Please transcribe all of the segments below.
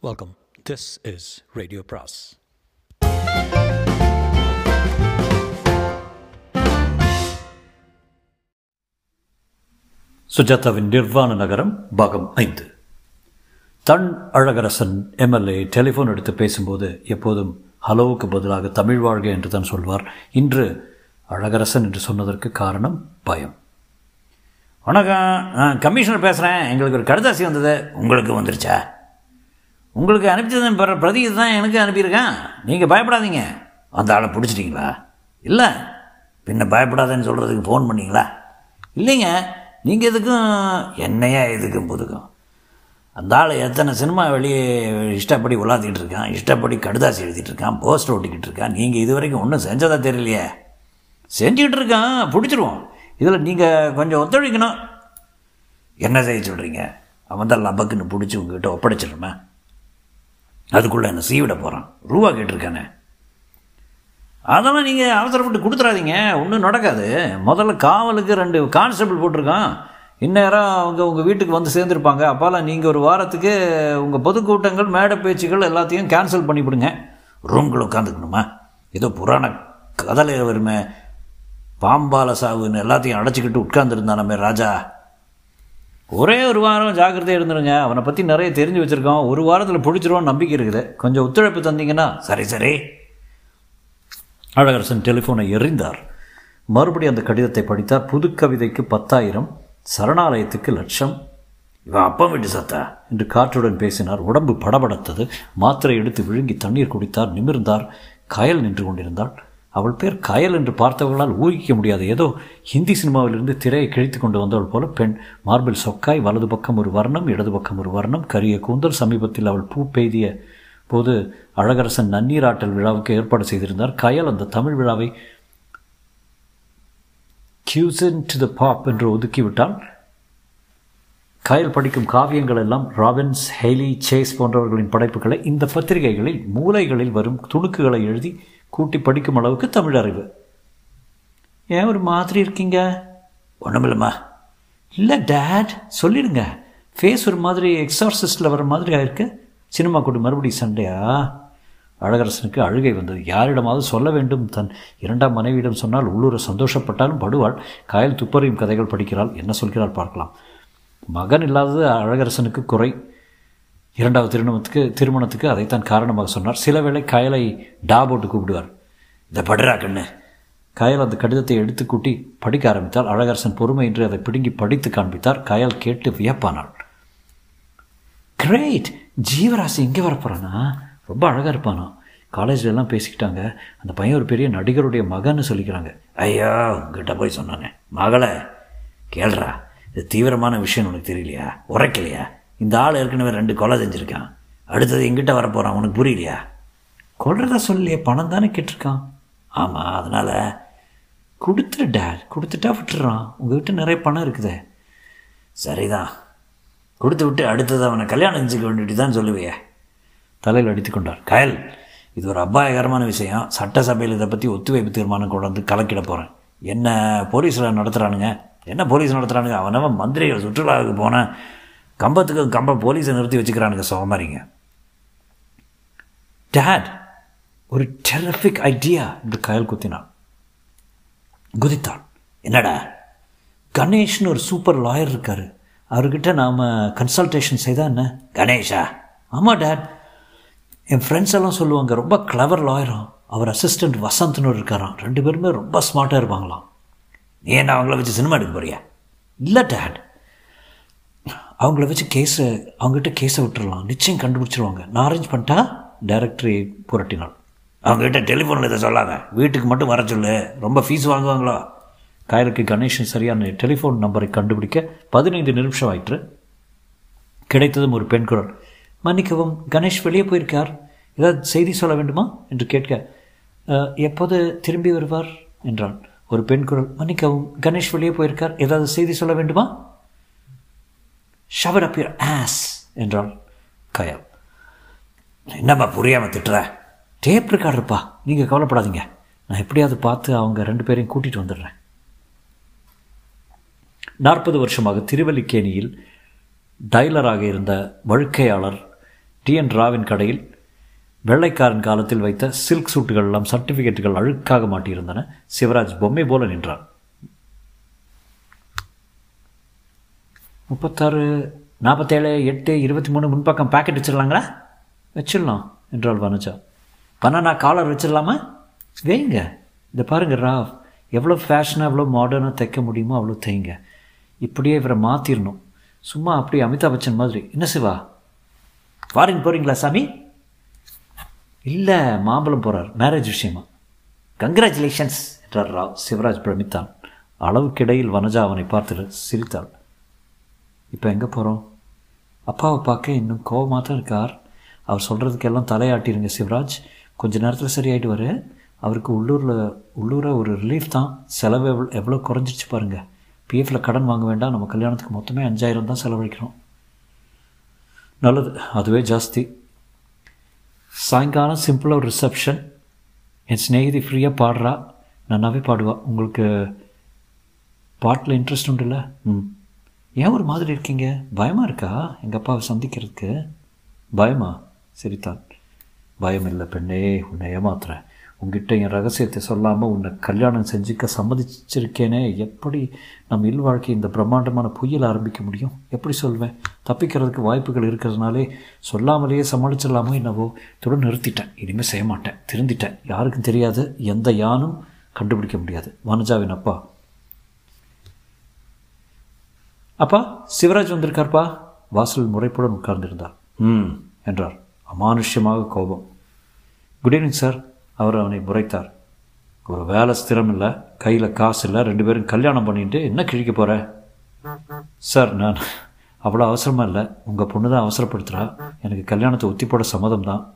Welcome this is radio பிராஸ் சுஜாதாவின் நிர்வாண நகரம் பாகம் ஐந்து. தன் அழகரசன் எம்எல்ஏ டெலிஃபோன் எடுத்து பேசும்போது எப்போதும் ஹலோவுக்கு பதிலாக தமிழ் வாழ்க என்று தான் சொல்வார். இன்று அழகரசன் என்று சொன்னதற்கு காரணம் பயம். வணக்கம். நான் கமிஷனர் பேசுகிறேன் எங்களுக்கு ஒரு கடுதாசி வந்தது. உங்களுக்கு வந்துருச்சா? உங்களுக்கு அனுப்பிச்சது பிற பிரதி தான் எனக்கு அனுப்பியிருக்கேன் நீங்கள் பயப்படாதீங்க. அந்த ஆளை பிடிச்சிட்டிங்களா இல்லை. பின்ன பயப்படாதேன்னு சொல்கிறதுக்கு ஃபோன் பண்ணிங்களா? இல்லைங்க. நீங்கள் எதுக்கும் என்னையா எதுக்கும் புதுக்கும். அந்த ஆள் எத்தனை சினிமா வெளியே இஷ்டப்படி உலாத்திக்கிட்டு இருக்கான் இஷ்டப்படி கடுதாசி எழுதிட்டு இருக்கான் போஸ்டர் ஒட்டிக்கிட்டு இருக்கான் நீங்கள் இது வரைக்கும் ஒன்றும் செஞ்சதா தெரியலையே. செஞ்சுக்கிட்டு இருக்கான் பிடிச்சிருவோம். இதில் நீங்கள் கொஞ்சம் ஒத்துழைக்கணும். என்ன செய்ய சொல்கிறீங்க அவன் தான் லபக்குன்னு பிடிச்சி உங்ககிட்ட ஒப்படைச்சிடுமே அதுக்குள்ளே என்ன செய்விட போகிறான் ரூபா கேட்டிருக்கானே. அதெல்லாம் நீங்கள் அவசரப்பட்டு கொடுத்துறாதீங்க. ஒன்றும் நடக்காது. முதல்ல காவலுக்கு ரெண்டு கான்ஸ்டபிள் போட்டிருக்கான். இந்நேரம் அவங்க உங்கள் வீட்டுக்கு வந்து சேர்ந்துருப்பாங்க. அப்போல்லாம் நீங்கள் ஒரு வாரத்துக்கு உங்கள் பொதுக்கூட்டங்கள் மேடை பேச்சுகள் எல்லாத்தையும் கேன்சல் பண்ணிவிடுங்க ரூம்குள்ள உட்காந்துக்கணுமா ஏதோ புராண கதலை வருமே. பாம்பால சாவுன்னு எல்லாத்தையும் அடைச்சிக்கிட்டு உட்கார்ந்துருந்தானமே ராஜா. ஒரே ஒரு வாரம் ஜாக்கிரதையாக இருந்துருங்க. அவனை பற்றி நிறைய தெரிஞ்சு வச்சுருக்கோம். ஒரு வாரத்தில் பிடிச்சிருவோன்னு நம்பிக்கை இருக்குது. கொஞ்சம் ஒத்துழைப்பு தந்தீங்கன்னா சரி சரி. அழகரசன் டெலிஃபோனை எறிந்தார். மறுபடியும் அந்த கடிதத்தை படித்தார். புது கவிதைக்கு பத்தாயிரம் சரணாலயத்துக்கு லட்சம். இவன் அப்பம் வீட்டு சத்தா? என்று காற்றுடன் பேசினார். உடம்பு படபடத்தது. மாத்திரை எடுத்து விழுங்கி தண்ணீர் குடித்தார். நிமிர்ந்தார். கயல் நின்று கொண்டிருந்தாள். அவள் பேர் கயல் என்று பார்த்தவர்களால் ஊகிக்க முடியாது. ஏதோ ஹிந்தி சினிமாவிலிருந்து திரையை கிழித்து கொண்டு வந்தவள் போல பெண். மார்பிள் சொக்காய் வலது பக்கம் ஒரு வர்ணம் இடது பக்கம் ஒரு வர்ணம் கரிய கூந்தல் சமீபத்தில் அவள் பூ பெய்திய போது அழகரசன் நன்னீராட்டல் விழாவுக்கு ஏற்பாடு செய்திருந்தார். கயல் அந்த தமிழ் விழாவை கியூசன் டு த பாப் என்று ஒதுக்கிவிட்டால் கயல் படிக்கும் காவியங்கள் எல்லாம் ராபின்ஸ் ஹெய்லி சேஸ் போன்றவர்களின் படைப்புகளை. இந்த பத்திரிகைகளில் மூலைகளில் வரும் துணுக்குகளை எழுதி கூட்டி படிக்கும் அளவுக்கு தமிழ் அறிவு. ஏன் ஒரு மாதிரி இருக்கீங்க? ஒன்றுமில்லம்மா இல்லை டேட் சொல்லிடுங்க. ஃபேஸ் ஒரு மாதிரி எக்ஸார்சிஸ்டில் வர மாதிரி ஆயிருக்கு. சினிமா கூட்டு மறுபடியும் சண்டையா? அழகரசனுக்கு அழுகை வந்தது. யாரிடமாவது சொல்ல வேண்டும். தன் இரண்டாம் மனைவியிடம் சொன்னால் உள்ளூர சந்தோஷப்பட்டாலும் படுவாள். காயல் துப்பறியும் கதைகள் படிக்கிறாள். என்ன சொல்கிறாள் பார்க்கலாம். மகன் இல்லாதது அழகரசனுக்கு குறை. இரண்டாவது திருமணத்துக்கு திருமணத்துக்கு அதைத்தான் காரணமாக சொன்னார். சில வேளை கயலை டா போட்டு கூப்பிடுவார். இதை படுறா கண்ணு. கயல் அந்த கடிதத்தை எடுத்து கூட்டி படிக்க ஆரம்பித்தார் அழகரசன் பொறுமையின்றி அதை பிடுங்கி படித்து காண்பித்தார். கயல் கேட்டு வியப்பானாள். கிரேட்! ஜீவராசி இங்கே வரப்போகிறானா ரொம்ப அழகாக இருப்பானா? காலேஜில் எல்லாம் பேசிக்கிட்டாங்க. அந்த பையன் ஒரு பெரிய நடிகருடைய மகன்னு சொல்லிக்கிறாங்க. ஐயா உங்ககிட்ட போய் சொன்னானே. மகளை கேள்றா. இது தீவிரமான விஷயம் உனக்கு தெரியலையா? உரைக்கலையா? இந்த ஆள் ஏற்கனவே ரெண்டு கொலை செஞ்சுருக்கான். அடுத்தது எங்கிட்ட வரப்போகிறான் உனக்கு புரியலையா? கொள்றதா சொல்லியே பணம் தானே கேட்டிருக்கான். ஆமாம் அதனால் கொடுத்துரு டேட் கொடுத்துட்டா விட்டுறான். உங்ககிட்ட நிறைய பணம் இருக்குதே. சரிதான். கொடுத்து விட்டு அடுத்தது அவனை கல்யாணம் செஞ்சுக்க வேண்டிட்டு தான் சொல்லுவியே. தலையில் அடித்து கொண்டார். கயல் இது ஒரு அபாயகரமான விஷயம். சட்டசபையில் இதை பற்றி ஒத்துழைப்பு தீர்மானம் கொண்டு வந்து கலக்கிட போகிறேன் என்ன போலீஸில் நடத்துகிறானுங்க என்ன போலீஸ் நடத்துகிறானுங்க அவனவன் மந்திரிகள் சுற்றுலாவுக்கு போனேன் கம்பத்துக்கு கம்ப போலீஸை நிறுத்தி வச்சுக்கிறானுங்க சோமாரிங்க. டேட் ஒரு டெரஃபிக் ஐடியா என்று கயல் குத்தினான். குதித்தாள் என்னடா? கணேஷ்னு ஒரு சூப்பர் லாயர் இருக்கார். அவர்கிட்ட நாம் கன்சல்டேஷன் செய்தால் என்ன? கணேஷா? ஆமாம் டேட் என் ஃப்ரெண்ட்ஸ் எல்லாம் சொல்லுவாங்க ரொம்ப கிளவர் லாயரும் அவர் அசிஸ்டண்ட் வசந்த்னு இருக்காராம். ரெண்டு பேருமே ரொம்ப ஸ்மார்ட்டாக இருப்பாங்களாம். நீ என்ன அவங்கள வச்சு சினிமா எடுக்க போறியா? இல்லை டேட் அவங்கள வச்சு கேஸை அவங்ககிட்ட கேஸை விட்டுடலாம் நிச்சயம் கண்டுபிடிச்சிருவாங்க. நான் அரேஞ்ச் பண்ணிட்டா டைரக்டரை புரட்டினாள் அவங்ககிட்ட டெலிஃபோனில் இதை சொல்லாத. வீட்டுக்கு மட்டும் வர சொல்லு. ரொம்ப ஃபீஸ் வாங்குவாங்களா? காயலுக்கு கணேஷன் சரியான டெலிஃபோன் நம்பரை கண்டுபிடிக்க பதினைந்து நிமிஷம் ஆயிற்று. கிடைத்ததும் ஒரு பெண் குரல். மன்னிக்கவும் கணேஷ் வெளியே போயிருக்கார். ஏதாவது செய்தி சொல்ல வேண்டுமா? என்று கேட்க எப்போது திரும்பி வருவார்? என்றான். ஒரு பெண் குரல் மன்னிக்கவும் கணேஷ் வெளியே போயிருக்கார். ஏதாவது செய்தி சொல்ல வேண்டுமா? ஷவர் அப் யூர் ஆஸ் என்றாள் கயல். என்னம்மா புரியாமல் திட்டுற? டேப் ரெக்கார்டர்ப்பா நீங்கள் கவலைப்படாதீங்க. நான் எப்படியாவது பார்த்து அவங்க ரெண்டு பேரையும் கூட்டிகிட்டு வந்துடுறேன். நாற்பது வருஷமாக திருவல்லிக்கேணியில் டைலராக இருந்த வழுக்கையாளர் டிஎன் ராவின் கடையில் வெள்ளைக்காரன் காலத்தில் வைத்த சில்க் சூட்டுகள் எல்லாம் சர்டிஃபிகேட்டுகள் அழுக்காக மாட்டியிருந்தன. சிவராஜ் பொம்மை போல நின்றான். முப்பத்தாறு நாற்பத்தேழு எட்டு இருபத்தி மூணு முன்பக்கம் பேக்கெட் வச்சிடலாங்களா? வச்சிடலாம் என்றாள் வனஜா. Banana collar வச்சிடலாமா? வைங்க. இந்த பாருங்க ராவ். எவ்வளோ ஃபேஷனாக எவ்வளோ மாடர்னாக தைக்க முடியுமோ அவ்வளோ தைங்க. இப்படியே இவரை மாற்றிடணும் சும்மா அப்படி அமிதாப் பச்சன் மாதிரி. என்ன சிவா? ஃபாரின் போகிறீங்களா சாமி? இல்லை மாம்பழம் போகிறார் மேரேஜ் விஷயமா? கங்க்ராச்சுலேஷன்ஸ் என்றார் ராவ். சிவராஜ் பிரமித்தான். அளவுக்கிடையில் வனஜா அவனை பார்த்து சிரித்தாள். இப்போ எங்கே போகிறோம்? அப்பாவை பார்க்க இன்னும் கோபமாக தான் இருக்கார். அவர் சொல்கிறதுக்கெல்லாம் தலையாட்டிருங்க சிவராஜ். கொஞ்ச நேரத்தில் சரியாயிடுவார் அவருக்கு உள்ளூரில் உள்ளூரை ஒரு ரிலீஃப் தான். செலவு எவ்வளோ எவ்வளோ குறைஞ்சிருச்சு பாருங்கள் பிஎஃப்பில் கடன் வாங்க வேண்டாம். நம்ம கல்யாணத்துக்கு மொத்தமே அஞ்சாயிரம் தான் செலவழிக்கிறோம். நல்லது. அதுவே ஜாஸ்தி. சாயங்காலம் சிம்பிளாக ஒரு ரிசப்ஷன் என் ஸ்நேகிதி ஃப்ரீயாக பாடுறா. நன்னாவே பாடுவா. உங்களுக்கு பாட்டில் இன்ட்ரெஸ்ட் உண்டுல்ல? ம். ஏன் ஒரு மாதிரி இருக்கீங்க? பயமாக இருக்கா? எங்கள் அப்பாவை சந்திக்கிறதுக்கு? பயமா? சிரித்தான் பயம் இல்லை பெண்ணே உன்னை ஏமாத்துறேன். உங்ககிட்ட என் ரகசியத்தை சொல்லாமல் உன்னை கல்யாணம் செஞ்சுக்க சம்மதிச்சிருக்கேனே. எப்படி நம் இல்வாழ்க்கை இந்த பிரம்மாண்டமான புயல் ஆரம்பிக்க முடியும்? எப்படி சொல்வேன்? தப்பிக்கிறதுக்கு வாய்ப்புகள் இருக்கிறதுனாலே சொல்லாமலேயே சமாளிச்சிடலாமோ என்னவோ? இத்துடன் நிறுத்திட்டேன். இனிமேல் செய்ய மாட்டேன். திருந்திட்டேன். யாருக்கும் தெரியாது. எந்த யானும் கண்டுபிடிக்க முடியாது. வனஜாவின் அப்பா. அப்பா சிவராஜ் வந்திருக்கார்ப்பா. வாசல் முறைப்புடன் உட்கார்ந்திருந்தார். ம். என்றார். அமானுஷ்யமாக கோபம். குட் ஈவினிங் சார் அவர் அவனை முறைத்தார். ஒரு வேலை ஸ்திரம் இல்லை. கையில் காசு இல்லை. ரெண்டு பேரும் கல்யாணம் பண்ணிட்டு என்ன கிழிக்க போகிற சார் நான் அவ்வளோ அவசரமாக இல்லை. உங்கள் பொண்ணு தான் அவசரப்படுத்துகிறா எனக்கு கல்யாணத்தை ஒத்தி போட சம்மதம் தான்.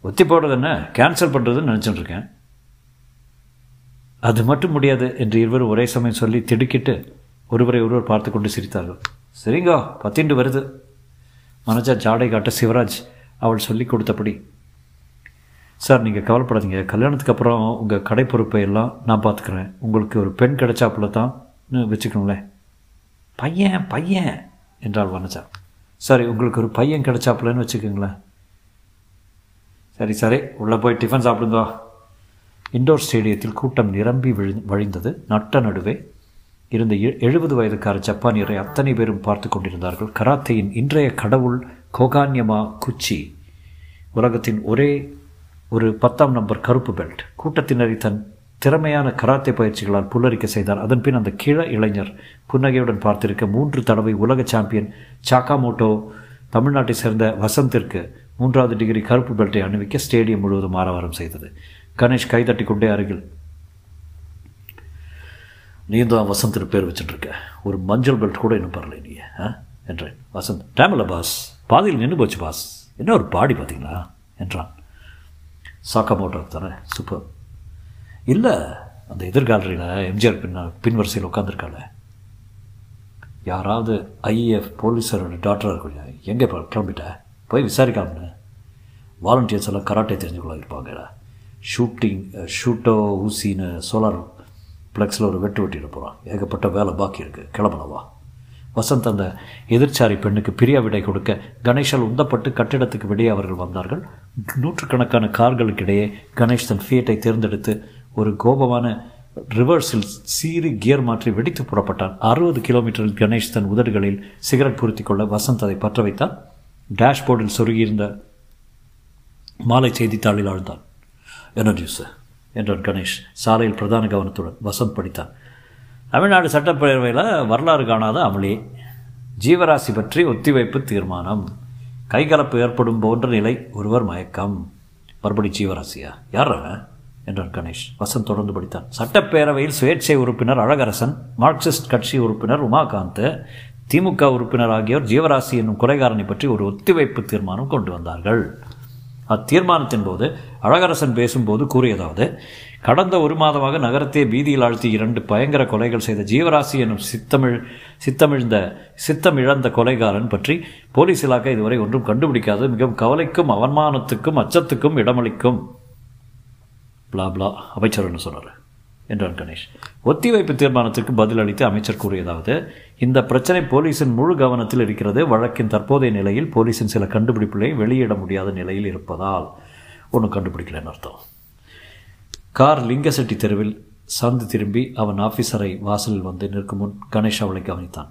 ஒத்தி போடுறது என்ன? கேன்சல் பண்ணுறதுன்னு நினச்சிட்டு இருக்கேன். அது மட்டும் முடியாது என்று இருவரும் ஒரே சமயம் சொல்லி திடுக்கிட்டு ஒருவரை ஒருவர் பார்த்து கொண்டு சிரித்தார்கள். சரிங்கோ பத்திண்டு வருது. மனஜா ஜாடை காட்ட சிவராஜ் அவள் சொல்லி கொடுத்தபடி. சார் நீங்கள் கவலைப்படாதீங்க. கல்யாணத்துக்கு அப்புறம் உங்கள் கடை பொறுப்பை எல்லாம் நான் பார்த்துக்குறேன். உங்களுக்கு ஒரு பெண் கிடைச்சாப்புல தான் வச்சுக்கோங்களேன் பையன் பையன் என்றாள் வனஜா சரி உங்களுக்கு ஒரு பையன் கிடைச்சாப்புலன்னு வச்சுக்கோங்களேன். சரி சரி. உள்ளே போய் டிஃபன் சாப்பிடுங்க. இண்டோர் ஸ்டேடியத்தில் கூட்டம் நிரம்பி விழி வழிந்தது. நட்ட நடுவே இருந்த எழுபது வயதுக்கார ஜப்பானியரை அத்தனை பேரும் பார்த்து கொண்டிருந்தார்கள். கராத்தேயின் இன்றைய கடவுள் கோகான்யமா குச்சி. உலகத்தின் ஒரே ஒரு பத்தாம் நம்பர் கருப்பு பெல்ட் கூட்டத்தினரை தன் திறமையான கராத்தே பயிற்சிகளால் புல்லரிக்க செய்தார். அதன்பின் அந்த கீழ இளைஞர் புன்னகையுடன் பார்த்திருக்க மூன்று தடவை உலக சாம்பியன் சாக்காமோட்டோ தமிழ்நாட்டை சேர்ந்த வசந்திற்கு மூன்றாவது டிகிரி கருப்பு பெல்ட்டை அணிவிக்க ஸ்டேடியம் முழுவதும் ஆரவாரம் செய்தது. கணேஷ் கைதட்டி கொண்டே அருகில். நீ தான் வசந்த் பேர் வச்சுட்டுருக்க ஒரு மஞ்சள் பெல்ட் கூட இன்னும் பரல நீ ஆ? என்றேன். வசந்த் டேமில் பாஸ். பாதியில் நின்று போச்சு பாஸ். என்ன ஒரு பாடி பார்த்தீங்களா? என்றான். சாக்கா சாக்காமோட்டோ தானே? சூப்பர். இல்லை அந்த எதிர்காலரியில் எம்ஜிஆர் பின் பின்வரிசையில் உட்காந்துருக்காள யாராவது ஐஏஎஃப் போலீஸரோட டாக்டராக இருக்கும் எங்கே கிளம்பிட்ட? போய் விசாரிக்காமனு வாலண்டியர்ஸ் எல்லாம் கராட்டே தெரிஞ்சுக்கொள்ள இருப்பாங்கடா ஷூட்டிங் ஷூட்டோ ஊசின்னு சோலார் ப்ளக்ஸில் ஒரு வெட்டு வெட்டிட போகிறான் ஏகப்பட்ட வேலை பாக்கி இருக்குது கிளம்பலவா வசந்த் அந்த எதிர்ச்சாரி பெண்ணுக்கு பிரியா விடை கொடுக்க கணேஷால் உந்தப்பட்டு கட்டிடத்துக்கு வெளியே அவர்கள் வந்தார்கள். நூற்றுக்கணக்கான கார்களுக்கு இடையே கணேஷ் தன் ஃபியட்டை தேர்ந்தெடுத்து ஒரு கோபமான ரிவர்ஸில் சீறி கியர் மாற்றி வெடித்து புறப்பட்டான். அறுபது கிலோமீட்டரில் கணேஷ் தன் உதடுகளில் சிகரெட் பொருத்தி கொள்ள வசந்த் அதை பற்ற வைத்தான். டேஷ்போர்டில் சொருகியிருந்த மாலை செய்தித்தாளில் ஆழ்ந்தான். என்ன நியூஸு என்றான் கணேஷ். சாலையில் பிரதான கவனத்துடன் வசந்த் படித்தான். தமிழ்நாடு சட்டப்பேரவையில் வரலாறு காணாத அமளி. ஜீவராசி பற்றி ஒத்திவைப்பு தீர்மானம். கைகலப்பு ஏற்படும் போன்ற நிலை ஒருவர் மயக்கம். மறுபடி ஜீவராசியா? யார் என்றான் கணேஷ். வசந்த் தொடர்ந்து படித்தான். சட்டப்பேரவையில் சுயேட்சை உறுப்பினர் அழகரசன் மார்க்சிஸ்ட் கட்சி உறுப்பினர் உமாகாந்த் திமுக உறுப்பினர் ஆகியோர் ஜீவராசி என்னும் குறைகாரனை பற்றி ஒரு ஒத்திவைப்பு தீர்மானம் கொண்டு வந்தார்கள். அத்தீர்மானத்தின் போது அழகரசன் பேசும்போது கூறியதாவது கடந்த ஒரு மாதமாக நகரத்தை பீதியில் ஆழ்த்தி இரண்டு பயங்கர கொலைகள் செய்த ஜீவராசி எனும் சித்தமிழ் சித்தமிழ்ந்த சித்தமிழந்த கொலைகாரன் பற்றி போலீஸ் இலாக்கா இதுவரை ஒன்றும் கண்டுபிடிக்காது. மிகவும் கவலைக்கும் அவமானத்துக்கும் அச்சத்துக்கும் இடமளிக்கும். பிளா பிளா அமைச்சர் என்ன சொன்னார். என்றான் கணேஷ். ஒத்திவைப்பு தீர்மானத்திற்கு பதிலளித்து அமைச்சர் கூறியதாவது இந்த பிரச்சனை போலீசின் முழு கவனத்தில் இருக்கிறது. வழக்கின் தற்போதைய நிலையில் போலீசின் சில கண்டுபிடிப்புகளை வெளியிட முடியாத நிலையில் இருப்பதால். ஒன்றும் கண்டுபிடிக்கலன்னு அர்த்தம். கார் லிங்கசெட்டி தெருவில் சந்து திரும்பி அவன் ஆஃபீஸரை வாசலில் வந்து நிற்கும் முன் கணேஷ் அவளை கவனித்தான்.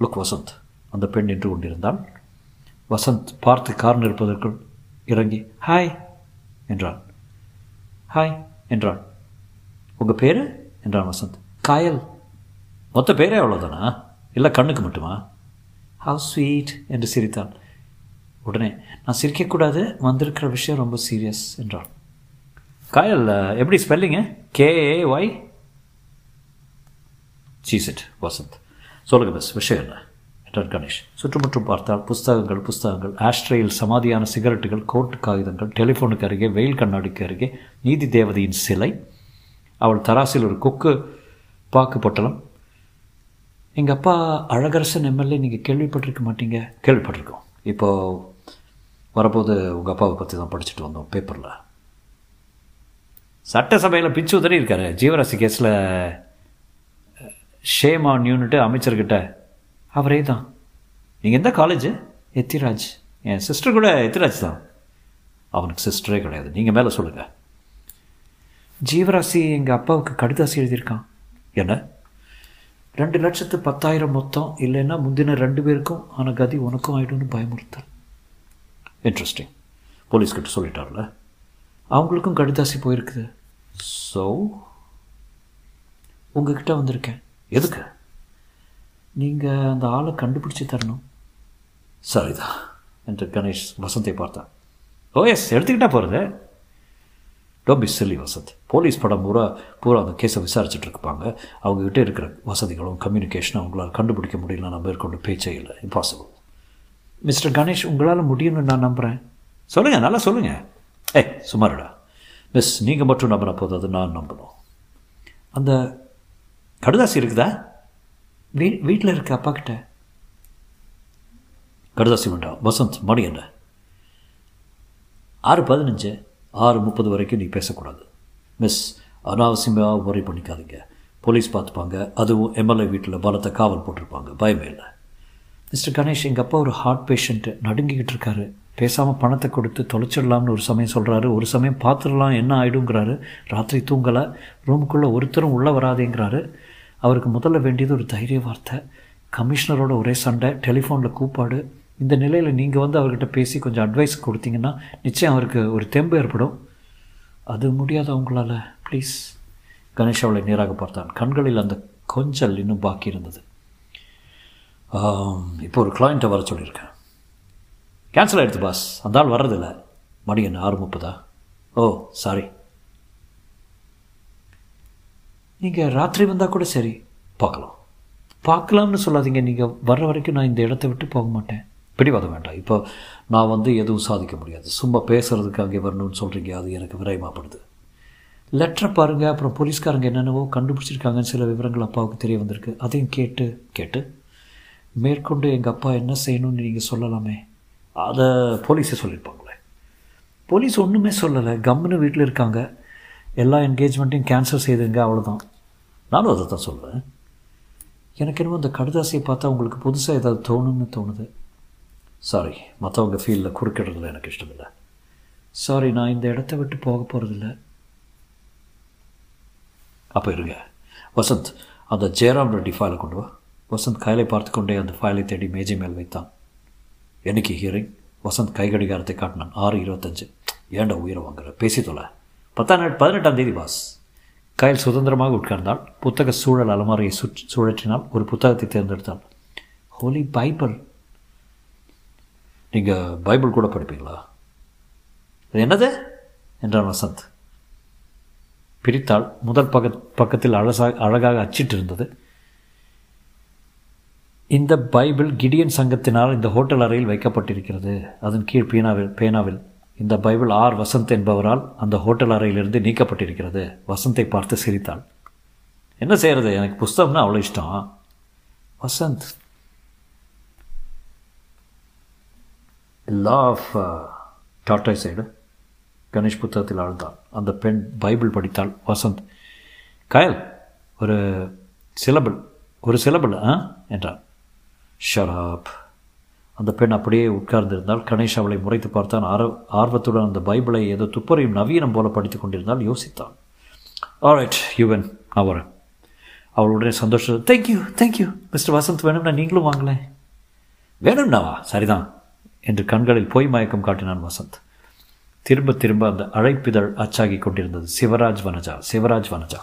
லுக் வசந்த் அந்த பெண் நின்று கொண்டிருந்தான். வசந்த் பார்த்து கார் நிற்பதற்குள் இறங்கி ஹாய் என்றான். ஹாய் என்றான். உங்கள் பேர்? என்றான் வசந்த். காயல். மொத்த பேரே அவ்வளோதானா இல்லை கண்ணுக்கு மட்டுமா? ஹவ் ஸ்வீட் என்று சிரித்தான். உடனே நான் சிரிக்கக்கூடாது வந்திருக்கிற விஷயம் ரொம்ப சீரியஸ் என்றான் காயல் எப்படி ஸ்பெல்லிங்க கேஏ ஒய் சீசிட் வசந்த் சொல்லுங்க பஸ் விஷயம் என்ன? என்றார் கணேஷ். சுற்றுமுற்றும் பார்த்தால் புஸ்தகங்கள் புஸ்தகங்கள் ஆஸ்ட்ரேயில் சமாதியான சிகரெட்டுகள் கோர்ட்டு காகிதங்கள் டெலிஃபோனுக்கு அருகே வெயில் கண்ணாடிக்கு அருகே நீதி தேவதையின் சிலை அவள் தராசில் ஒரு கொக்கு பாக்கு பொட்டலம். எங்கள் அப்பா அழகரசன் எம்எல்ஏ நீங்கள் கேள்விப்பட்டிருக்க மாட்டீங்க? கேள்விப்பட்டிருக்கோம். இப்போது வரப்போது உங்கள் அப்பாவை பற்றி தான் படிச்சுட்டு வந்தோம் பேப்பரில் சட்டசபையில் பிச்சு உதறி இருக்காரு. ஜீவராசி கேஸில் ஷேம் ஆன் யூனிட்டு அமைச்சர்கிட்ட அவரே தான். நீங்கள் எந்த காலேஜு எத்திராஜ். என் சிஸ்டர் கூட எத்திராஜ் தான். அவனுக்கு சிஸ்டரே கிடையாது. நீங்கள் மேலே சொல்லுங்கள் ஜீவராசி எங்கள் அப்பாவுக்கு கடிதாசி எழுதியிருக்கான். என்ன? ரெண்டு லட்சத்து பத்தாயிரம் மொத்தம் இல்லைன்னா முந்தின ரெண்டு பேருக்கும் ஆன கதி உனக்கும் ஆகிடும்னு பயமுறுத்தல். இன்ட்ரெஸ்டிங் போலீஸ்கிட்ட சொல்லிட்டார்ல அவங்களுக்கும் கடிதாசி போயிருக்குது. ஸோ உங்ககிட்ட வந்திருக்கேன். எதுக்கு? நீங்கள் அந்த ஆளை கண்டுபிடிச்சி தரணும். சரிதான் என்று கணேஷ் வசந்தை பார்த்தான். ஓ எஸ் எடுத்துக்கிட்டா போகிறது டோபி சில்லி வசந்த். போலீஸ் படம் பூரா பூரா அந்த கேஸை விசாரிச்சுட்டு இருப்பாங்க. அவங்ககிட்ட இருக்கிற வசதிகளும் கம்யூனிகேஷனும் அவங்களால் கண்டுபிடிக்க முடியல நான் மேற்கொண்டு பேச்சே இல்லை. இம்பாசிபிள் மிஸ்டர் கணேஷ் உங்களால் முடியும்னு நான் நம்புகிறேன் சொல்லுங்கள் நல்லா சொல்லுங்கள் ஏய் சுமாரடா. மிஸ் நீங்கள் மட்டும் நம்பின போது அது நான் நம்பணும். அந்த கடுதாசி இருக்குதா? வீ வீட்டில் இருக்க அப்பா கிட்ட. கடுதாசி வேண்டாம் வசந்த் மணி என்ன? ஆறு பதினஞ்சு ஆறு முப்பது வரைக்கும் நீ பேசக்கூடாது. மிஸ் அனாவசியமாக ஒரே பண்ணிக்காதீங்க. போலீஸ் பார்த்துப்பாங்க அதுவும் எம்எல்ஏ வீட்டில் பலத்தை காவல் போட்டிருப்பாங்க பயமே இல்லை. மிஸ்டர் கணேஷ் எங்கள் அப்பா ஒரு ஹார்ட் பேஷண்ட்டு நடுங்கிக்கிட்டு இருக்காரு. பேசாமல் பணத்தை கொடுத்து தொலைச்சிடலாம்னு ஒரு சமயம் சொல்கிறாரு ஒரு சமயம் பார்த்துடலாம் என்ன ஆகிடுங்கிறாரு ராத்திரி தூங்கலை. ரூமுக்குள்ளே ஒருத்தரும் உள்ளே வராதேங்கிறாரு. அவருக்கு முதல்ல வேண்டியது ஒரு தைரிய வார்த்தை. கமிஷனரோட ஒரே சண்டை டெலிஃபோனில் கூப்பாடு. இந்த நிலையில் நீங்கள் வந்து அவர்கிட்ட பேசி கொஞ்சம் அட்வைஸ் கொடுத்தீங்கன்னா நிச்சயம் அவருக்கு ஒரு தெம்பு ஏற்படும். அது முடியாத அவங்களால ப்ளீஸ் கணேஷ் அவளை நேராக பார்த்தான். கண்களில் அந்த கொஞ்சல் இன்னும் பாக்கி இருந்தது. இப்போ ஒரு கிளைண்ட்டை வர சொல்லியிருக்கேன். கேன்சல் ஆகிடுது பாஸ் அந்த ஆள் வர்றதில்ல. மணி என்ன ஆறு முப்பதா? ஓ சாரி நீங்கள் ராத்திரி வந்தால் கூட சரி. பார்க்கலாம். பார்க்கலாம்னு சொல்லாதீங்க. நீங்கள் வர்ற வரைக்கும் நான் இந்த இடத்த விட்டு போக மாட்டேன். பிடிவாதம் வேண்டாம். இப்போ நான் வந்து எதுவும் சாதிக்க முடியாது. சும்மா பேசுகிறதுக்கு அங்கே வரணும்னு சொல்கிறீங்க அது எனக்கு விரயமாகப்படுது லெட்டரை பாருங்கள் அப்புறம் போலீஸ்காரங்க என்னென்னவோ கண்டுபிடிச்சிருக்காங்கன்னு சில விவரங்கள் அப்பாவுக்கு தெரிய வந்திருக்கு. அதையும் கேட்டு கேட்டு மேற்கொண்டு எங்கள் அப்பா என்ன செய்யணும்னு நீங்கள் சொல்லலாமே? அதை போலீஸே சொல்லியிருப்பாங்களே போலீஸ் ஒன்றுமே சொல்லலை. கம்முன்னு வீட்டில் இருக்காங்க. எல்லா என்கேஜ்மெண்ட்டையும் கேன்சல் செய்துங்க அவ்வளோதான் நானும் அதை தான் சொல்லுவேன் எனக்கு என்னமோ அந்த கடுதாசியை பார்த்தா உங்களுக்கு புதுசாக ஏதாவது தோணுன்னு தோணுது. சாரி மற்றவங்க ஃபீல்டில் குறுக்கிடுறதுல எனக்கு இஷ்டமில்லை. சாரி நான் இந்த இடத்த விட்டு போக போகிறதில்ல அப்போ இருங்க. வசந்த் அந்த ஜெயராம் ரெட்டி ஃபைலை கொண்டு வா. வசந்த் கையிலை பார்த்து கொண்டே அந்த ஃபைலை தேடி மேஜை மேல் வைத்தான். என்னைக்கு ஹியரிங் வசந்த் கை கடிகாரத்தை காட்டினான். ஆறு இருபத்தஞ்சு. ஏண்டா உயிரை வாங்குற? பேசி தொலை. பத்தாம் நாள் பதினெட்டாம் தேதி பாஸ் கையில் சுதந்திரமாக உட்கார்ந்தால் புத்தக சூழல் அலமாரியை சுற்றி சுழற்றினால் ஒரு புத்தகத்தை தேர்ந்தெடுத்தாள். ஹோலி பைபிள் நீங்கள் பைபிள் கூட படிப்பீங்களா? அது என்னது? என்றான் வசந்த். பிரித்தாள். முதல் பக்க பக்கத்தில் அழகா அழகாக அச்சிட்டு இருந்தது இந்த பைபிள் கிடியன் சங்கத்தினால் இந்த ஹோட்டல் அறையில் வைக்கப்பட்டிருக்கிறது. அதன் கீழ் பேனாவில் பேனாவில் இந்த பைபிள் ஆர் வசந்த் என்பவரால் அந்த ஹோட்டல் அறையிலிருந்து நீக்கப்பட்டிருக்கிறது. வசந்தை பார்த்து சிரித்தாள். என்ன செய்கிறது எனக்கு புஸ்தகம்னா அவ்வளோ இஷ்டம். வசந்த். லா ஆஃப் டாட்டாய் சைடு கணேஷ் புத்தகத்தில் ஆழ்ந்தாள். அந்த பெண் பைபிள் படித்தாள். வசந்த் கயல் ஒரு சிலபிள் ஒரு சிலபிள் ஆ? என்றான் ஷராப் அந்த பெண் அப்படியே உட்கார்ந்திருந்தால் கணேஷ் அவளை முறைத்து பார்த்தான். ஆர ஆர்வத்துடன் அந்த பைபிளை ஏதோ துப்பறையும் நவீனம் போல படித்துக் கொண்டிருந்தால் யோசித்தான் ஆல்ரைட் யுவன் நான் வரேன். அவள் உடனே சந்தோஷம். தேங்க்யூ தேங்க்யூ மிஸ்டர் வசந்த் வேணும்னா நீங்களும் வாங்களேன். வேணும்னாவா சரிதான் என்று கண்களில் பொய் மயக்கம் காட்டினான் வசந்த். திரும்ப திரும்ப அந்த அழைப்பிதழ் அச்சாகி கொண்டிருந்தது. சிவராஜ் வனஜா சிவராஜ் வனஜா.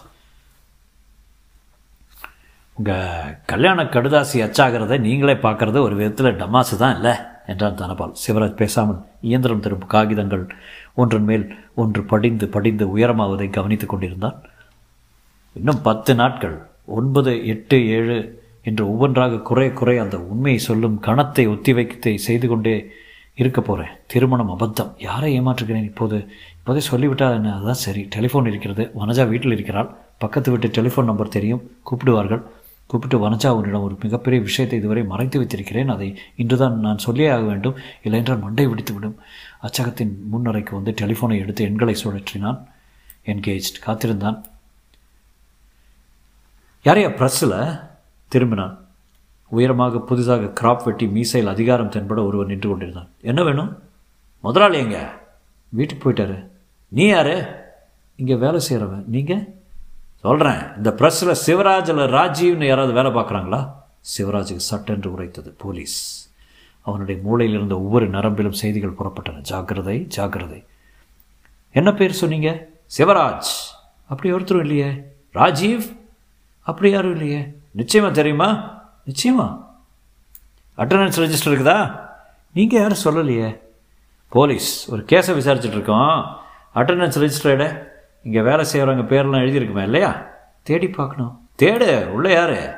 உங்கள் கல்யாண கடுதாசி அச்சாகிறத நீங்களே பார்க்குறது ஒரு விதத்தில் டமாசு தான் இல்லை என்றான் தனபால். சிவராஜ் பேசாமல் இயந்திரம் திரும்பும் காகிதங்கள் ஒன்றன் மேல் ஒன்று படிந்து படிந்து உயரமாவதை கவனித்துக் கொண்டிருந்தான். இன்னும் பத்து நாட்கள் ஒன்பது எட்டு ஏழு என்று ஒவ்வொன்றாக குறை குறை அந்த உண்மையை சொல்லும் கணத்தை ஒத்திவைக்கத்தை செய்து கொண்டே இருக்க போகிறேன் திருமணம் அபத்தம். யாரை ஏமாற்றுகிறேன் இப்போது? இப்போதே சொல்லிவிட்டால் என்ன? அதுதான் சரி. டெலிஃபோன் இருக்கிறது. வனஜா வீட்டில் இருக்கிறாள். பக்கத்து வீட்டு டெலிஃபோன் நம்பர் தெரியும். கூப்பிடுவார்கள். கூப்பிட்டு வனஜா உன்னிடம் ஒரு மிகப்பெரிய விஷயத்தை இதுவரை மறைத்து வைத்திருக்கிறேன். அதை இன்றுதான் நான் சொல்லியே ஆக வேண்டும். இல்லையென்றால் மண்டை விடுத்துவிடும் அச்சகத்தின் முன்னறைக்கு வந்து டெலிஃபோனை எடுத்து எண்களை சுழற்றினான். என்கேஜ் காத்திருந்தான். யாரையா ப்ரெஸ்ஸில் திரும்பினான். உயரமாக புதிதாக கிராப் வெட்டி மீசையில் அதிகாரம் தென்பட ஒருவர் நின்று கொண்டிருந்தான். என்ன வேணும்? முதலாளி எங்க? வீட்டுக்கு போயிட்டாரு. நீ யாரு? இங்கே வேலை செய்கிறவன் நீங்கள் சொல்கிறேன் இந்த ப்ரெஸ்ஸில் சிவராஜில் ராஜீவ்னு யாராவது வேலை பார்க்குறாங்களா? சிவராஜுக்கு சட்டென்று உரைத்தது போலீஸ். அவனுடைய மூளையில் இருந்த ஒவ்வொரு நரம்பிலும் செய்திகள் புறப்பட்டன. ஜாக்கிரதை ஜாக்கிரதை. என்ன பேர் சொன்னீங்க? சிவராஜ். அப்படி ஒருத்தரும் இல்லையே. ராஜீவ்? அப்படி யாரும் இல்லையே. நிச்சயமா தெரியுமா? நிச்சயமா. அட்டண்டன்ஸ் ரெஜிஸ்டர் இருக்குதா? நீங்கள் யாரும் சொல்லலையே. போலீஸ் ஒரு கேஸை விசாரிச்சுட்டு இருக்கோம். அட்டண்டன்ஸ் ரெஜிஸ்டர்டு இங்கே வேலை செய்கிறவங்க பேரெலாம் எழுதியிருக்குமே இல்லையா? தேடி பார்க்கணும். தேடு உள்ள யாரு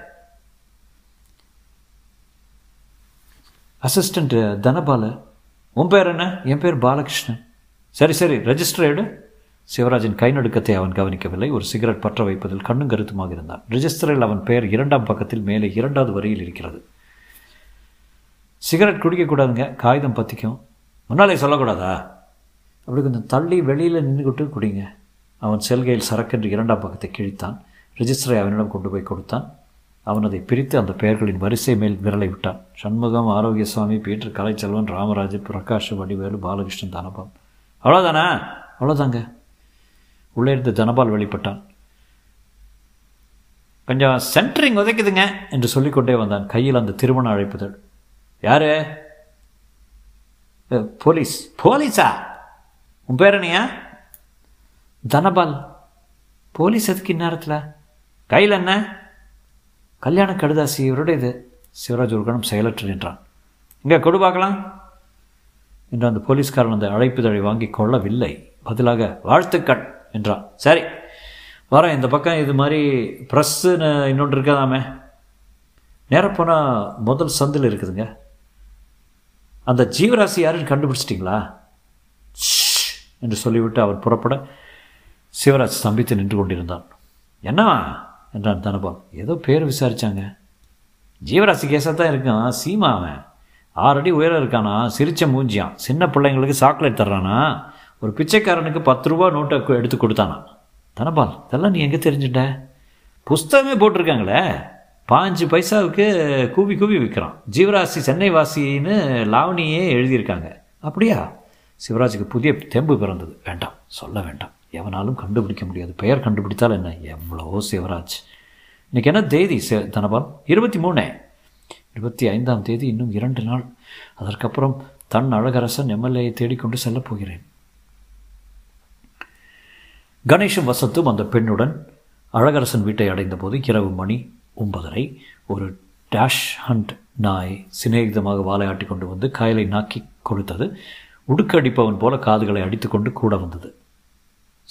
அசிஸ்டண்ட்டு தனபால உன் பேர் என்ன? என் பேர் பாலகிருஷ்ணன். சரி சரி ரெஜிஸ்டர் எடு. சிவராஜின் கை நடுக்கத்தை அவன் கவனிக்கவில்லை. ஒரு சிகரெட் பற்ற வைப்பதில் கண்ணும் கருத்துமாக இருந்தான். ரிஜிஸ்டரில் அவன் பெயர் இரண்டாம் பக்கத்தில் மேலே இரண்டாவது வரியில் இருக்கிறது. சிகரெட் குடிக்கக்கூடாதுங்க காகிதம் பற்றிக்கும் முன்னாலே சொல்லக்கூடாதா? அப்படி கொஞ்சம் தள்ளி வெளியில் நின்றுக்கிட்டு குடிங்க. அவன் செல்கையில் சரக்கென்று இரண்டாம் பக்கத்தை கிழித்தான். ரிஜிஸ்டரை அவனிடம் கொண்டு போய் கொடுத்தான். அவன் அதை பிரித்து அந்த பெயர்களின் வரிசை மேல் விரலை விட்டான். சண்முகம் ஆரோக்கியசுவாமி பீட்டர் கலைச்செல்வன் ராமராஜ் பிரகாஷ் வடிவேலு பாலகிருஷ்ணன் தனபால். அவ்வளோதானா அவ்வளோதாங்க உள்ளே இருந்து தனபால் வெளிப்பட்டான். கொஞ்சம் சென்டரிங் உதைக்குதுங்க என்று சொல்லிக்கொண்டே வந்தான். கையில் அந்த திருமண அழைப்புதல் யாரு? போலீஸ். போலீஸா? உன் பேர் என்னையா? தனபால் போலீஸ் எதுக்கு இந்நேரத்தில்? கையில் என்ன? கல்யாண கடுதாசி இவருடைய இது சிவராஜ் ஒரு கணம் செயலற்று நின்றான். இங்கே கொடு பார்க்கலாம். என்று அந்த போலீஸ்காரன் அந்த அழைப்புதழை வாங்கி கொள்ளவில்லை. பதிலாக வாழ்த்துக்கள் என்றான். சரி வரேன். இந்த பக்கம் இது மாதிரி ப்ரெஸ்ஸுன்னு இன்னொன்று இருக்காதாமே. நேராக போனால் முதல் சந்தில் இருக்குதுங்க. அந்த ஜீவராசி யாருன்னு கண்டுபிடிச்சிட்டிங்களா? என்று சொல்லிவிட்டு அவர் புறப்பட சிவராஜ் ஸ்தம்பித்து நின்று கொண்டிருந்தான். என்னவா என்றான் தனபால். ஏதோ பேர் விசாரித்தாங்க ஜீவராசி கேஸாக தான் இருக்கான் சீமா அவன். ஆறடி உயரம் இருக்கானா? சிரிச்ச மூஞ்சியான் சின்ன பிள்ளைங்களுக்கு சாக்லேட் தர்றானா? ஒரு பிச்சைக்காரனுக்கு பத்து ரூபா நோட்டை எடுத்து கொடுத்தானா? தனபால் இதெல்லாம் நீ எங்கே தெரிஞ்சுட்ட? புஸ்தகமே போட்டிருக்காங்களே. பாஞ்சு பைசாவுக்கு கூவி கூவி விற்கிறான் ஜீவராசி சென்னை வாசின்னு லாவணியே எழுதியிருக்காங்க. அப்படியா? சிவராஜுக்கு புதிய தெம்பு பிறந்தது. வேண்டாம் சொல்ல வேண்டாம். எவனாலும் கண்டுபிடிக்க முடியாது. பெயர் கண்டுபிடித்தால் என்ன? எவ்வளவோ சிவராஜ். இன்றைக்கி என்ன தேதி? சே தனபால் இருபத்தி மூணு. இருபத்தி ஐந்தாம் தேதி இன்னும் இரண்டு நாள். அதற்கப்புறம் தன் அழகரசன் எம்எல்ஏயை தேடிக்கொண்டு செல்லப் போகிறேன். கணேஷும் வசத்தும் அந்த பெண்ணுடன் அழகரசன் வீட்டை அடைந்தபோது இரவு மணி ஒன்பதரை ஒரு டேஷ் ஹண்ட் நாய் சிநேகிதமாக வாழையாட்டி கொண்டு வந்து காயலை நாக்கி கொடுத்தது. உடுக்கடிப்பவன் போல காதுகளை அடித்துக்கொண்டு கூட வந்தது.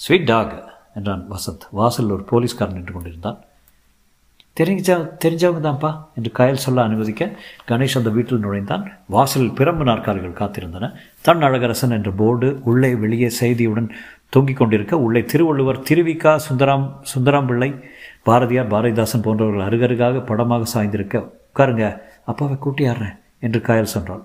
ஸ்வீட் டாக் என்றான் வசந்த். வாசலில் ஒரு போலீஸ்காரன் நின்று கொண்டிருந்தான். தெரிஞ்சா தெரிஞ்சவங்க தான்ப்பா என்று கயல் சொல்ல அனுமதிக்க கணேஷ் அந்த வீட்டில் நுழைந்தான். வாசலில் பிரம்பு நாற்காலிகள் காத்திருந்தன. தன் அழகரசன் என்ற போர்டு உள்ளே வெளியே செய்தியுடன் தொங்கிக் கொண்டிருக்க உள்ளே திருவள்ளுவர் திருவிக்கா சுந்தராம் சுந்தராம் பிள்ளை பாரதியார் பாரதிதாசன் போன்றவர்கள் அருகருகாக படமாக சாய்ந்திருக்க உட்காருங்க அப்பாவை கூட்டியாடுறேன் என்று காயல் சொன்னாள்.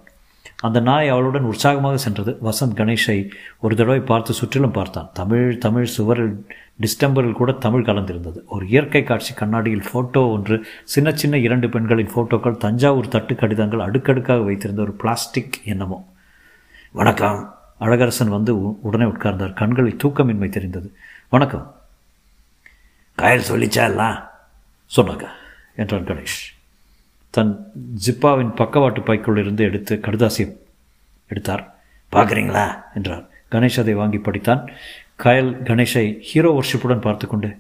அந்த நாய் அவளுடன் உற்சாகமாக சென்றது. வசந்த் கணேஷை ஒரு தடவை பார்த்து சுற்றிலும் பார்த்தான். தமிழ் தமிழ் சுவரில் டிஸ்டம்பரில் கூட தமிழ் கலந்திருந்தது. ஒரு இயற்கை காட்சி கண்ணாடியில் ஃபோட்டோ ஒன்று சின்ன சின்ன இரண்டு பெண்களின் ஃபோட்டோக்கள் தஞ்சாவூர் தட்டு கடிதங்கள் அடுக்கடுக்காக வைத்திருந்த ஒரு பிளாஸ்டிக் எண்ணமோ வணக்கம். அழகரசன் வந்து உ- உடனே உட்கார்ந்தார். கண்களில் தூக்கமின்மை தெரிந்தது. வணக்கம். காயல் சொல்லிச்சா எல்லாம் சொன்னாங்க என்றான் கணேஷ். தன் ஜிப்பாவின் பக்கவாட்டு பைக்குள் இருந்து எடுத்து கடுதாசியை எடுத்தார். பார்க்குறீங்களா? என்றார். கணேஷ் அதை வாங்கி படித்தான். கயல் கணேஷை ஹீரோ ஒர்ஷிப்புடன் பார்த்து கொண்டு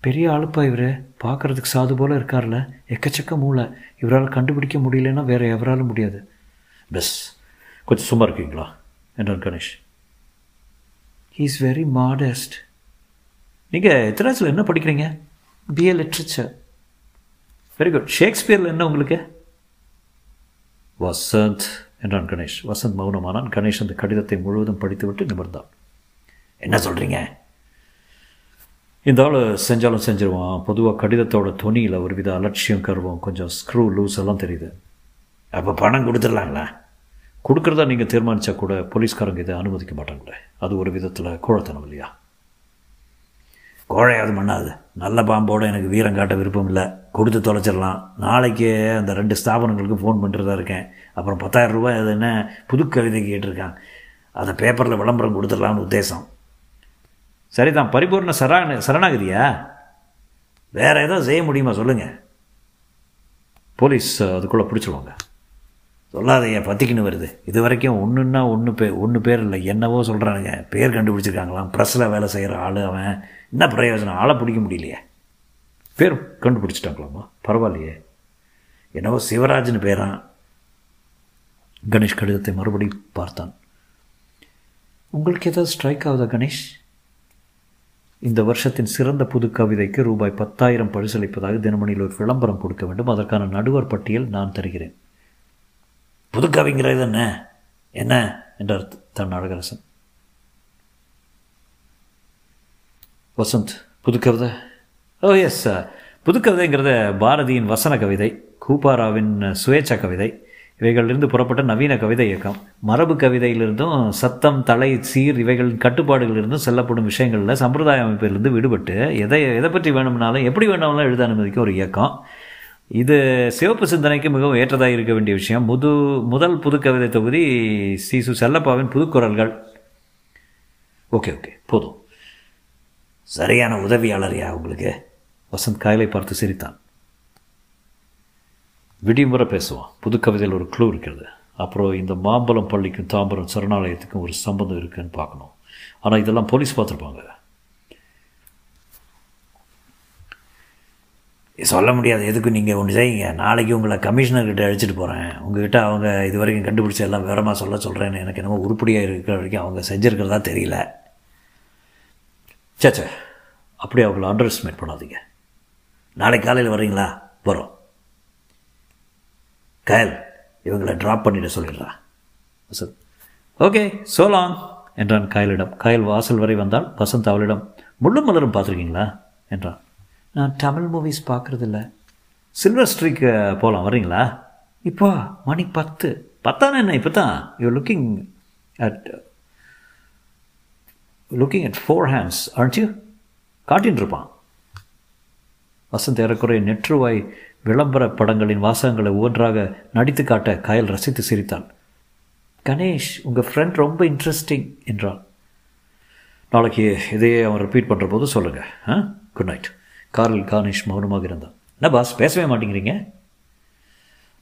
பெரிய ஆளுப்பா இவர். பார்க்கறதுக்கு சாது போல் இருக்கார்ல. எக்கச்சக்க மூளை. இவரால் கண்டுபிடிக்க முடியலன்னா வேற எவராலும் முடியாது. பெஸ் கொஞ்சம் சும்மா இருக்கீங்களா? என்றான் Ganesh. He is very modest நீங்கள் எத்தனாச்சில் என்ன படிக்கிறீங்க? BA literature. வெரி குட் ஷேக்ஸ்பியரில் என்ன உங்களுக்கு? வசந்த் என்றான் கணேஷ். வசந்த் மௌனமானான். கணேஷ் அந்த கடிதத்தை முழுவதும் படித்துவிட்டு நிமிர்ந்தான். என்ன சொல்கிறீங்க இந்த ஆள் செஞ்சாலும் செஞ்சிருவான். பொதுவாக கடிதத்தோட துணியில் ஒரு வித அலட்சியம் கருவம் கொஞ்சம் ஸ்க்ரூ லூஸ் எல்லாம் தெரியுது. அப்போ பணம் கொடுத்துடலாங்களா? கொடுக்குறதா நீங்கள் தீர்மானித்தா கூட போலீஸ்காரங்க இதை அனுமதிக்க மாட்டாங்களே. அது ஒரு விதத்தில் கோழத்தனம் இல்லையா? கோழையாவது மண்ணாது நல்ல பாம்போட எனக்கு வீரம் காட்ட விருப்பம் இல்லை. கொடுத்து தொலைச்சிடலாம். நாளைக்கு அந்த ரெண்டு ஸ்தாபனங்களுக்கு ஃபோன் பண்ணுறதா இருக்கேன். அப்புறம் பத்தாயிரம் ரூபாய் அது என்ன புது கவிதை கேட்டிருக்கான் அதை பேப்பரில் விளம்பரம் கொடுத்துடலாம்னு உத்தேசம். சரி தான் பரிபூர்ண சரண சரணாகதியா? வேறு ஏதோ செய்ய முடியுமா சொல்லுங்கள் போலீஸ் அதுக்குள்ளே பிடிச்சிடுவாங்க சொல்லாதையா பற்றிக்கின்னு வருது. இது வரைக்கும் ஒன்றுன்னா ஒன்று பே ஒன்று பேர் இல்லை. என்னவோ சொல்கிறானுங்க பேர் கண்டுபிடிச்சிருக்காங்களாம். ப்ரெஸ்ஸில் வேலை செய்கிற ஆள் அவன். என்ன பிரயோஜனம்? ஆளை பிடிக்க முடியலையே. பேர் கண்டுபிடிச்சிட்டாங்களாம்மா? பரவாயில்லையே. என்னவோ சிவராஜ்னு பேரான் கணேஷ் கடிதத்தை மறுபடி பார்த்தான். உங்களுக்கு ஏதாவது ஸ்ட்ரைக் ஆகுதா கணேஷ்? இந்த வருஷத்தின் சிறந்த புது கவிதைக்கு ரூபாய் பத்தாயிரம் பரிசளிப்பதாக தினமணியில் ஒரு விளம்பரம் கொடுக்க வேண்டும். அதற்கான நடுவர் பட்டியல் நான் தருகிறேன். புது கவிங்கிறது என்ன? என்ன? என்றார் தன் அழகரசன் வசந்த் புது கவிதை? Oh, ஓ எஸ் சார் புதுக்கவிதைங்கிறத பாரதியின் வசன கவிதை கூப்பாராவின் சுயேச்சா கவிதை. இவைகளிலிருந்து புறப்பட்ட நவீன கவிதை இயக்கம். மரபு கவிதையிலிருந்தும் சத்தம் தலை சீர் இவைகளின் கட்டுப்பாடுகளிலிருந்தும் செல்லப்படும் விஷயங்களில் சம்பிரதாய அமைப்பிலிருந்து விடுபட்டு எதை எதை பற்றி வேணும்னாலும் எப்படி வேணும்னாலும் எழுத அனுமதிக்கும் ஒரு இயக்கம். இது சிவப்பு சிந்தனைக்கு மிகவும் ஏற்றதாக இருக்க வேண்டிய விஷயம். முது முதல் புதுக்கவிதை தொகுதி தொகுதி சு. செல்லப்பாவின் புதுக்குரல்கள். ஓகே ஓகே போதும். சரியான உதவியாளரியா உங்களுக்கு? வசந்த் காயலை பார்த்து சிரித்தான். விடிமுறை பேசுவான். புது கவிதையில் ஒரு க்ளூ இருக்கிறது. அப்புறம் இந்த மாம்பழம் பள்ளிக்கும் தாம்பரம் சரணாலயத்துக்கும் ஒரு சம்பந்தம் இருக்குன்னு பார்க்கணும். ஆனால் இதெல்லாம் போலீஸ் பார்த்துருப்பாங்க. சொல்ல முடியாது. எதுக்கு நீங்கள் ஒன்று செய்யுங்க. நாளைக்கு உங்களை கமிஷனர்கிட்ட அழைச்சிட்டு போகிறேன் உங்ககிட்ட அவங்க இது வரைக்கும் கண்டுபிடிச்ச எல்லாம் விவரமாக சொல்ல சொல்கிறேன்னு எனக்கு என்னமோ உருப்படியாக இருக்கிற வரைக்கும் அவங்க செஞ்சுருக்கிறதா தெரியல. சேச்சே அப்படி அவங்கள அண்டர் எஸ்டிமேட் பண்ணாதீங்க. நாளைக்கு காலையில் வரீங்களா வரோம் கயல் இவங்களை ட்ராப் பண்ணிட்டு சொல்லிடுறா வசந்த். ஓகே சோலாங் என்றான் கயலிடம். கயல் வாசல் வரை வந்தால் வசந்த் அவளிடம் முள்ளும் மலரும் பார்த்துருக்கீங்களா? என்றான். நான் தமிழ் மூவிஸ் பார்க்குறதில்ல. சில்வர் ஸ்ட்ரீக்கு போகலாம் வரீங்களா இப்போ மணி பத்து. பத்தானே என்ன இப்போ தான் you looking at looking at four hands aren't காட்டின்னு இருப்பான். வசந்த் ஏறக்குறைய நெற்றுவாய் விளம்பர படங்களின் வாசகங்களை ஒவ்வொன்றாக நடித்து காட்ட கயல் ரசித்து சிரித்தாள். கணேஷ் உங்கள் ஃப்ரெண்ட் ரொம்ப இன்ட்ரெஸ்டிங் என்றான் நாளைக்கு இதையே அவன் ரிப்பீட் பண்ணுற போது சொல்லுங்கள் ஆ? குட் நைட் காரில் கணேஷ் மௌனமாக இருந்தான். என்ன பாஸ் பேசவே மாட்டேங்கிறீங்க?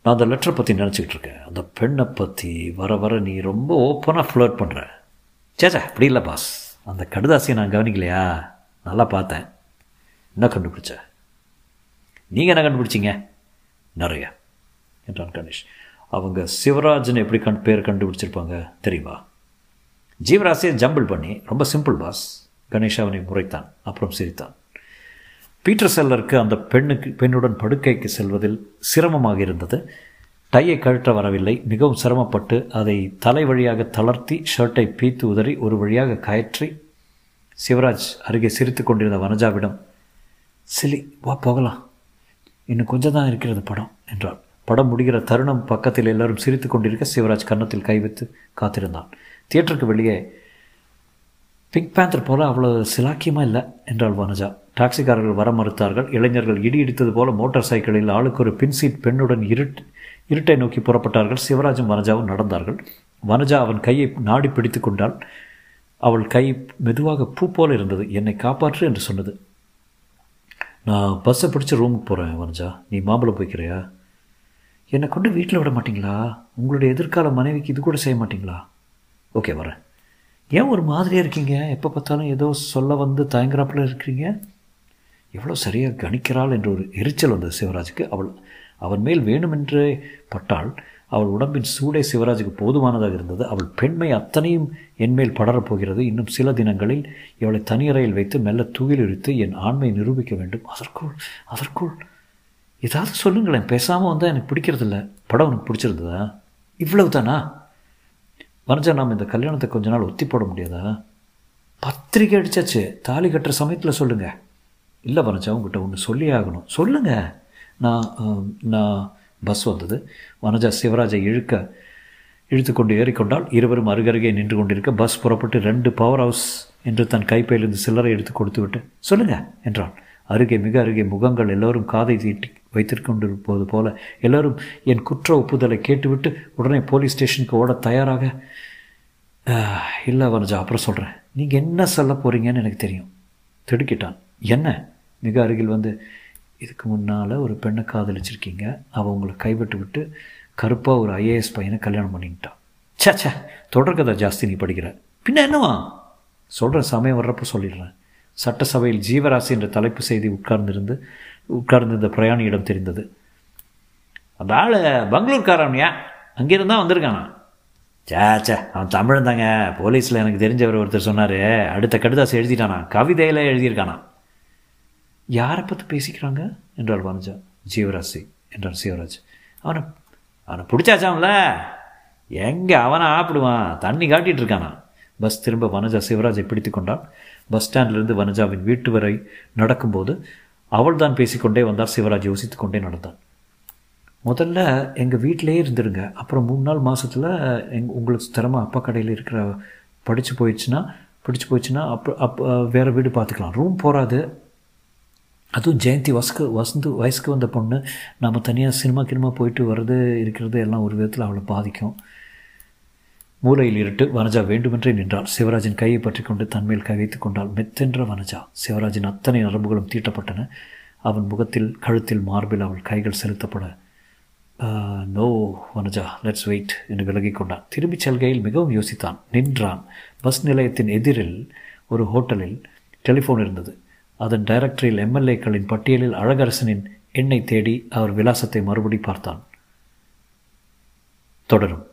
நான் அந்த லெட்டரை பற்றி நினச்சிக்கிட்டு இருக்கேன். அந்த பெண்ணை பற்றி வர வர நீ ரொம்ப ஓப்பனாக ஃப்ளர்ட் பண்ணுற சேச்சா அப்படி இல்லை பாஸ் அந்த கடுதாசியை நான் கவனிக்கலையா? நல்லா பார்த்தேன். என்ன கண்டுபிடிச்சேன் நீங்கள் என்ன கண்டுபிடிச்சிங்க? நிறைய. என்றான் கணேஷ். அவங்க சிவராஜன் எப்படி கண் பேர் கண்டுபிடிச்சிருப்பாங்க தெரியுமா? ஜீவராசியை ஜம்பிள் பண்ணி ரொம்ப சிம்பிள் பாஸ் கணேஷ் அவனை முறைத்தான் அப்புறம் சிரித்தான். பீட்டர் செல்லருக்கு அந்த பெண்ணுக்கு பெண்ணுடன் படுக்கைக்கு செல்வதில் சிரமமாக இருந்தது. டையை கழற்ற வரவில்லை மிகவும் சிரமப்பட்டு அதை தலை வழியாக தளர்த்தி ஷர்ட்டை பீத்து உதறி ஒரு வழியாக கயற்றி சிவராஜ் அருகே சிரித்து கொண்டிருந்த வனஜாவிடம் சிலி வா போகலாம். இன்னும் கொஞ்சம் தான் இருக்கிறது படம் என்றார் படம் முடிகிற தருணம் பக்கத்தில் எல்லாரும் சிரித்து கொண்டிருக்க சிவராஜ் கன்னத்தில் கை வைத்து காத்திருந்தான். தியேட்டருக்கு வெளியே பிங்க் பேந்தர் போல அவ்வளோ சிலாக்கியமாக இல்லை என்றாள் வனஜா. டாக்ஸிக்காரர்கள் வர மறுத்தார்கள். இளைஞர்கள் இடி இடித்தது போல மோட்டார் சைக்கிளில் ஆளுக்கு ஒரு பின்சீட் பெண்ணுடன் இருட் இருட்டை நோக்கி புறப்பட்டார்கள். சிவராஜும் வனஜாவும் நடந்தார்கள். வனஜா அவன் கையை நாடி பிடித்து கொண்டாள். அவள் கை மெதுவாக பூ போல இருந்தது. என்னை காப்பாற்று என்று சொன்னது. நான் பஸ்ஸை பிடிச்சி ரூமுக்கு போகிறேன் வனஜா. நீ மாம்பழம் போய்க்கிறியா? என்னை கொண்டு வீட்டில் விட மாட்டிங்களா? உங்களுடைய எதிர்கால மனைவிக்கு இது கூட செய்ய மாட்டிங்களா? ஓகே வரேன். ஏன் ஒரு மாதிரியாக இருக்கீங்க? எப்போ பார்த்தாலும் ஏதோ சொல்ல வந்து தயங்குறாப்புல இருக்கிறீங்க? எவ்வளோ சரியாக கணிக்கிறாள் என்ற ஒரு எரிச்சல் வந்தது சிவராஜுக்கு. அவள் அவன் மேல் வேணுமென்றே பட்டாள். அவள் உடம்பின் சூடே சிவராஜுக்கு போதுமானதாக இருந்தது. அவள் பெண்மை அத்தனையும் என்மேல் படரப் போகிறது இன்னும் சில தினங்களில் இவளை தனியறையில் வைத்து மெல்ல தூயில் என் ஆண்மையை நிரூபிக்க வேண்டும். அதற்குள் அதற்குள். ஏதாவது சொல்லுங்களேன். பேசாமல் வந்தால் எனக்கு பிடிக்கிறதில்ல. படம் உனக்கு பிடிச்சிருந்ததா? இவ்வளவு தானா வனஜா நாம் இந்த கல்யாணத்தை கொஞ்ச நாள் ஒத்தி போட முடியாதா? பத்திரிக்கை அடித்தாச்சு தாலி கட்டுற சமயத்தில் சொல்லுங்கள் இல்லை வனஜா உங்ககிட்ட ஒன்று சொல்லியே ஆகணும். சொல்லுங்கள் நான் நான் பஸ் வந்தது. வனஜா சிவராஜை இழுக்க இழுத்து கொண்டு ஏறிக்கொண்டால் இருவரும் அருகருகே நின்று கொண்டிருக்க பஸ் புறப்பட்டு ரெண்டு பவர் ஹவுஸ் என்று தன் கைப்பையிலிருந்து சில்லறை எடுத்து கொடுத்து விட்டு சொல்லுங்க என்றான். அருகே மிக அருகே முகங்கள் எல்லோரும் காதை தீட்டி வைத்திருக்கொண்டிருப்பது போல எல்லோரும் என் குற்ற ஒப்புதலை கேட்டுவிட்டு உடனே போலீஸ் ஸ்டேஷனுக்கு ஓட தயாராக இல்லை வனஜா அப்புறம் சொல்கிறேன் நீங்கள் என்ன சொல்ல போகிறீங்கன்னு எனக்கு தெரியும். திடுக்கிட்டான். என்ன? மிக அருகில் வந்து இதுக்கு முன்னால் ஒரு பெண்ணை காதலிச்சிருக்கீங்க. அவள் உங்களை கைவிட்டு விட்டு கருப்பாக ஒரு ஐஏஎஸ் பையனை கல்யாணம் பண்ணிக்கிட்டான் ச்சே ச்சே தொடர்கதை ஜாஸ்தி நீ படிக்கிற. பின்ன என்னவா? சொல்கிற சமயம் வர்றப்போ சொல்லிடுறேன். சட்டசபையில் ஜீவராசி என்ற தலைப்பு செய்தி உட்கார்ந்திருந்து உட்கார்ந்திருந்த பிரயாணியிடம் தெரிந்தது. அந்த ஆள் பெங்களூர்காரன்யா அங்கேருந்து தான் வந்திருக்கானா? சே சே அவன் தமிழன் தாங்க. போலீஸில் எனக்கு தெரிஞ்சவர் ஒருத்தர் சொன்னார். அடுத்த கடுதாசி எழுதிட்டானா? கவிதையில் எழுதியிருக்கானா? யாரை பற்றி பேசிக்கிறாங்க? என்றாள் வனஜா ஜீவராசி என்றான் சிவராஜ். அவனை அவனை பிடிச்சாச்சாம்ல? எங்கே அவனை ஆப்பிடுவான்? தண்ணி காட்டிகிட்டு இருக்கானா? பஸ் திரும்ப வனஜா சிவராஜை பிடித்து கொண்டான். பஸ் ஸ்டாண்டிலிருந்து வனஜாவின் வீட்டு வரை நடக்கும்போது அவள் தான் பேசிக்கொண்டே வந்தார் சிவராஜ் யோசித்து கொண்டே நடந்தான். முதல்ல எங்கள் வீட்டிலேயே இருந்துடுங்க. அப்புறம் மூணு நாள் மாதத்தில் எங் உங்களுக்கு ஸ்திரமாக அப்பா கடையில் இருக்கிற படித்து போயிடுச்சுன்னா பிடிச்சி போயிடுச்சுன்னா அப்போ அப்போ வேறு வீடு பார்த்துக்கலாம். ரூம் போகாது அதுவும் ஜெயந்தி வசக்கு வசந்து வயசுக்கு வந்த பொண்ணு. நம்ம தனியாக சினிமா கினிமா போயிட்டு வர்றது இருக்கிறது எல்லாம் ஒரு விதத்தில் அவளை பாதிக்கும். மூலையில் இருட்டு வனஜா வேண்டுமென்றே நின்றாள். சிவராஜின் கையை பற்றி கொண்டு தன்மேல் கை கொண்டாள் மெத்தென்ற வனஜா. சிவராஜின் அத்தனை நரம்புகளும் தீட்டப்பட்டன. அவன் முகத்தில் கழுத்தில் மார்பில் அவள் கைகள் செலுத்தப்பட நோ வனஜா லெட்ஸ் வெயிட் என்று விலகிக் கொண்டான். திரும்பிச் செல்கையில் மிகவும் யோசித்தான். நின்றான். பஸ் நிலையத்தின் எதிரில் ஒரு ஹோட்டலில் டெலிஃபோன் இருந்தது. அதன் டைரக்டரில் எம்எல்ஏக்களின் பட்டியலில் அழகரசனின் எண்ணை தேடி அவர் விலாசத்தை மறுபடி பார்த்தான். தொடரும்.